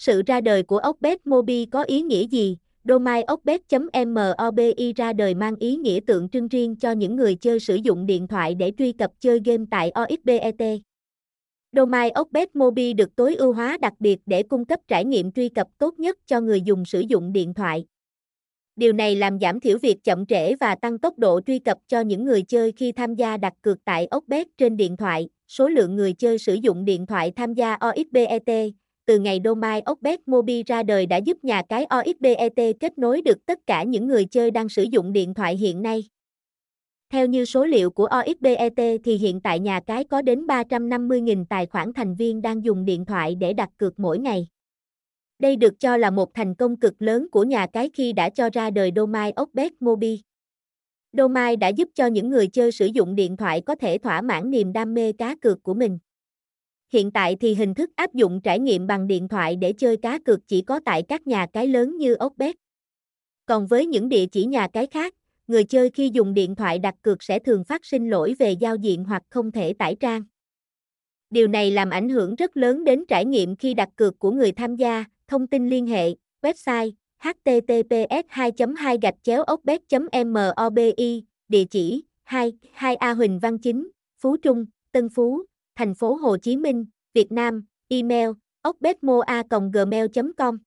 Sự ra đời của Oxbet Mobi có ý nghĩa gì? Domain oxbet.mobi ra đời mang ý nghĩa tượng trưng riêng cho những người chơi sử dụng điện thoại để truy cập chơi game tại OXBET. Domain Oxbet Mobi được tối ưu hóa đặc biệt để cung cấp trải nghiệm truy cập tốt nhất cho người dùng sử dụng điện thoại. Điều này làm giảm thiểu việc chậm trễ và tăng tốc độ truy cập cho những người chơi khi tham gia đặt cược tại Oxbet trên điện thoại. Số lượng người chơi sử dụng điện thoại tham gia OXBET từ ngày domain Oxbet Mobi ra đời đã giúp nhà cái OXBET kết nối được tất cả những người chơi đang sử dụng điện thoại hiện nay. Theo như số liệu của OXBET thì hiện tại nhà cái có đến 350.000 tài khoản thành viên đang dùng điện thoại để đặt cược mỗi ngày. Đây được cho là một thành công cực lớn của nhà cái khi đã cho ra đời domain Oxbet Mobi. Domain đã giúp cho những người chơi sử dụng điện thoại có thể thỏa mãn niềm đam mê cá cược của mình. Hiện tại thì hình thức áp dụng trải nghiệm bằng điện thoại để chơi cá cược chỉ có tại các nhà cái lớn như Oxbet. Còn với những địa chỉ nhà cái khác, người chơi khi dùng điện thoại đặt cược sẽ thường phát sinh lỗi về giao diện hoặc không thể tải trang. Điều này làm ảnh hưởng rất lớn đến trải nghiệm khi đặt cược của người tham gia. Thông tin liên hệ, website https 2 2 gạch chéo oxbet mobi địa chỉ 2 2 A Huỳnh Văn Chính, Phú Trung, Tân Phú, thành phố Hồ Chí Minh, Việt Nam, email, ocbetmoa.gmail.com